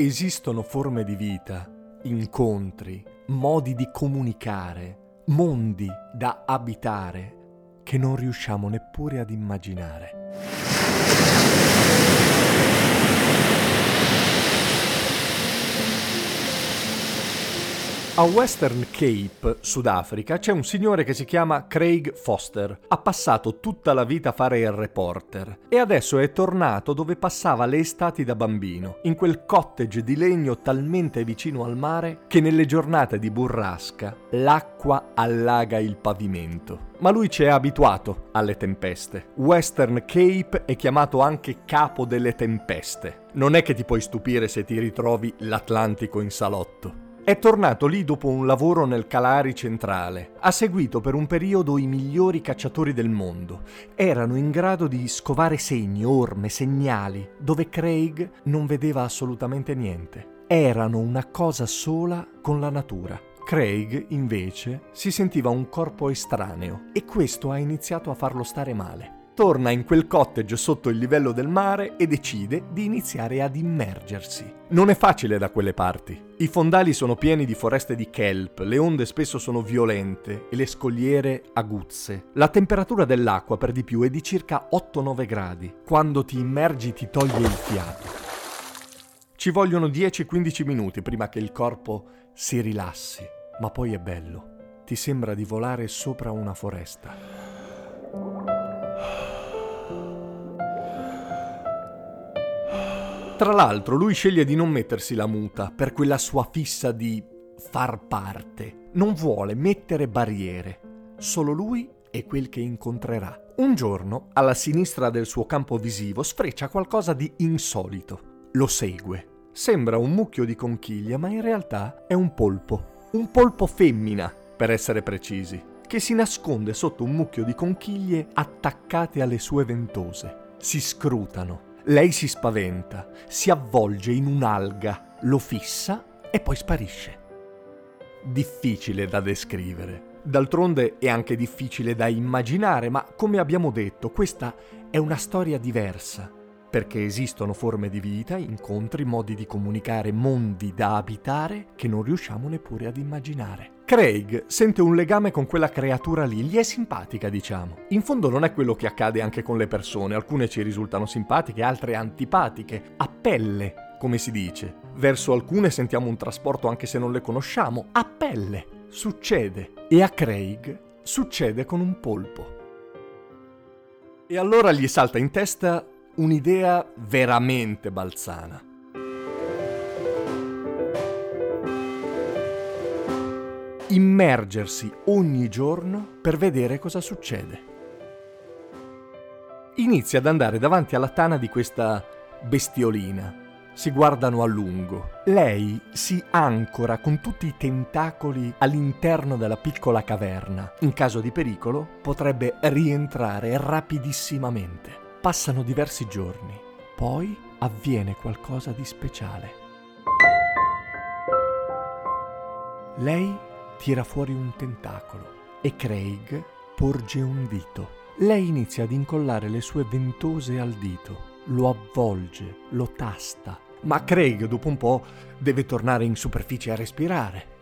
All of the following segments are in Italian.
Esistono forme di vita, incontri, modi di comunicare, mondi da abitare che non riusciamo neppure ad immaginare. A Western Cape, Sudafrica, c'è un signore che si chiama Craig Foster. Ha passato tutta la vita a fare il reporter e adesso è tornato dove passava le estati da bambino, in quel cottage di legno talmente vicino al mare che nelle giornate di burrasca l'acqua allaga il pavimento. Ma lui ci è abituato alle tempeste. Western Cape è chiamato anche capo delle tempeste. Non è che ti puoi stupire se ti ritrovi l'Atlantico in salotto. È tornato lì dopo un lavoro nel Calari centrale. Ha seguito per un periodo i migliori cacciatori del mondo. Erano in grado di scovare segni, orme, segnali, dove Craig non vedeva assolutamente niente. Erano una cosa sola con la natura. Craig, invece, si sentiva un corpo estraneo e questo ha iniziato a farlo stare male torna in quel cottage sotto il livello del mare e decide di iniziare ad immergersi. Non è facile da quelle parti. I fondali sono pieni di foreste di kelp, le onde spesso sono violente e le scogliere aguzze. La temperatura dell'acqua per di più è di circa 8-9 gradi. Quando ti immergi ti toglie il fiato. Ci vogliono 10-15 minuti prima che il corpo si rilassi, ma poi è bello. Ti sembra di volare sopra una foresta. Tra l'altro lui sceglie di non mettersi la muta per quella sua fissa di far parte. Non vuole mettere barriere. Solo lui e quel che incontrerà. Un giorno, alla sinistra del suo campo visivo, sfreccia qualcosa di insolito. Lo segue. Sembra un mucchio di conchiglie, ma in realtà è un polpo. Un polpo femmina, per essere precisi, che si nasconde sotto un mucchio di conchiglie attaccate alle sue ventose. Si scrutano lei si spaventa, si avvolge in un'alga, lo fissa e poi sparisce. Difficile da descrivere. D'altronde è anche difficile da immaginare, ma come abbiamo detto, questa è una storia diversa, perché esistono forme di vita, incontri, modi di comunicare, mondi da abitare che non riusciamo neppure ad immaginare. Craig sente un legame con quella creatura lì, gli è simpatica, diciamo. In fondo non è quello che accade anche con le persone, alcune ci risultano simpatiche, altre antipatiche, a pelle, come si dice. Verso alcune sentiamo un trasporto anche se non le conosciamo, a pelle. Succede. E a Craig succede con un polpo. E allora gli salta in testa un'idea veramente balzana. Immergersi ogni giorno per vedere cosa succede. Inizia ad andare davanti alla tana di questa bestiolina. Si guardano a lungo. Lei si ancora con tutti i tentacoli all'interno della piccola caverna. In caso di pericolo potrebbe rientrare rapidissimamente. Passano diversi giorni, poi avviene qualcosa di speciale. Lei tira fuori un tentacolo e Craig porge un dito. Lei inizia ad incollare le sue ventose al dito, lo avvolge, lo tasta, ma Craig dopo un po' deve tornare in superficie a respirare.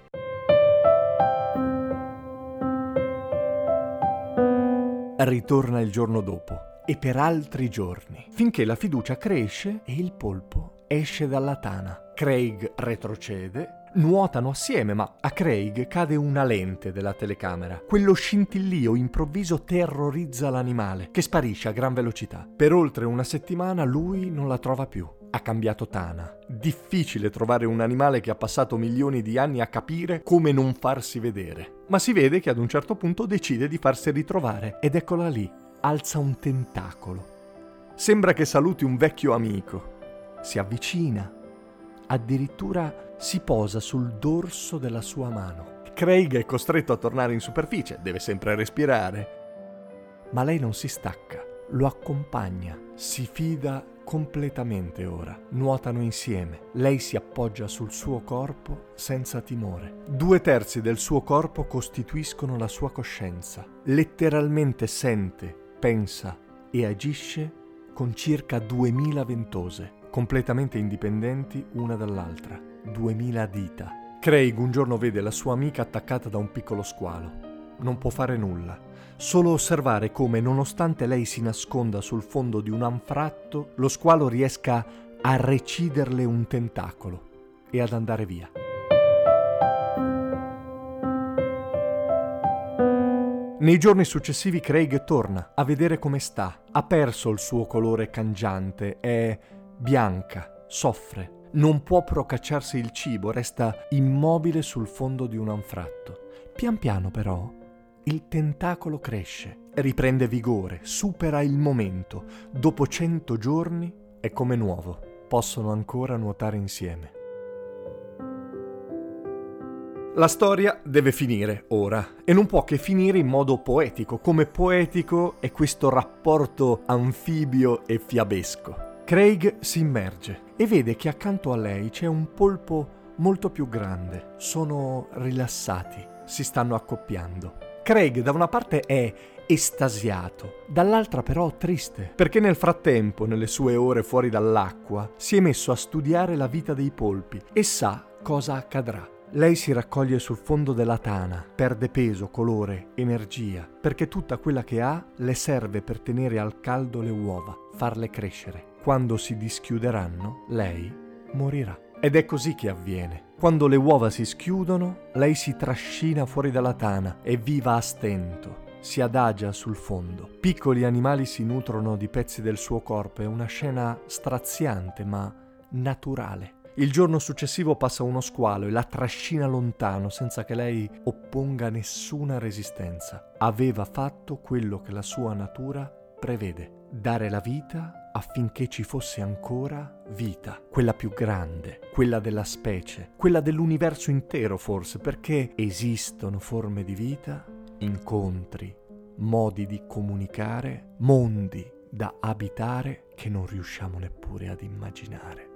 Ritorna il giorno dopo e per altri giorni, finché la fiducia cresce e il polpo esce dalla tana. Craig retrocede, nuotano assieme, ma a Craig cade una lente della telecamera. Quello scintillio improvviso terrorizza l'animale, che sparisce a gran velocità. Per oltre una settimana lui non la trova più. Ha cambiato tana. Difficile trovare un animale che ha passato milioni di anni a capire come non farsi vedere. Ma si vede che ad un certo punto decide di farsi ritrovare ed eccola lì, alza un tentacolo. Sembra che saluti un vecchio amico. Si avvicina, addirittura si posa sul dorso della sua mano. Craig è costretto a tornare in superficie, deve sempre respirare. Ma lei non si stacca, lo accompagna, si fida completamente ora. Nuotano insieme. Lei si appoggia sul suo corpo senza timore. Due terzi del suo corpo costituiscono la sua coscienza. Letteralmente sente, pensa e agisce con circa 2000 ventose, completamente indipendenti una dall'altra. 2000 dita. Craig un giorno vede la sua amica attaccata da un piccolo squalo. Non può fare nulla, solo osservare come, nonostante lei si nasconda sul fondo di un anfratto, lo squalo riesca a reciderle un tentacolo e ad andare via. Nei giorni successivi Craig torna a vedere come sta. Ha perso il suo colore cangiante, è bianca, soffre, non può procacciarsi il cibo, resta immobile sul fondo di un anfratto. Pian piano però il tentacolo cresce, riprende vigore, supera il momento. Dopo cento giorni è come nuovo, possono ancora nuotare insieme. La storia deve finire ora e non può che finire in modo poetico, come poetico è questo rapporto anfibio e fiabesco. Craig si immerge e vede che accanto a lei c'è un polpo molto più grande. Sono rilassati, si stanno accoppiando. Craig da una parte è estasiato, dall'altra però triste, perché nel frattempo, nelle sue ore fuori dall'acqua, si è messo a studiare la vita dei polpi e sa cosa accadrà. Lei si raccoglie sul fondo della tana, perde peso, colore, energia, perché tutta quella che ha le serve per tenere al caldo le uova, farle crescere quando si dischiuderanno, lei morirà. Ed è così che avviene. Quando le uova si schiudono, lei si trascina fuori dalla tana e viva a stento. Si adagia sul fondo. Piccoli animali si nutrono di pezzi del suo corpo. È una scena straziante ma naturale. Il giorno successivo passa uno squalo e la trascina lontano senza che lei opponga nessuna resistenza. Aveva fatto quello che la sua natura prevede, dare la vita affinché ci fosse ancora vita, quella più grande, quella della specie, quella dell'universo intero forse, perché esistono forme di vita, incontri, modi di comunicare, mondi da abitare che non riusciamo neppure ad immaginare.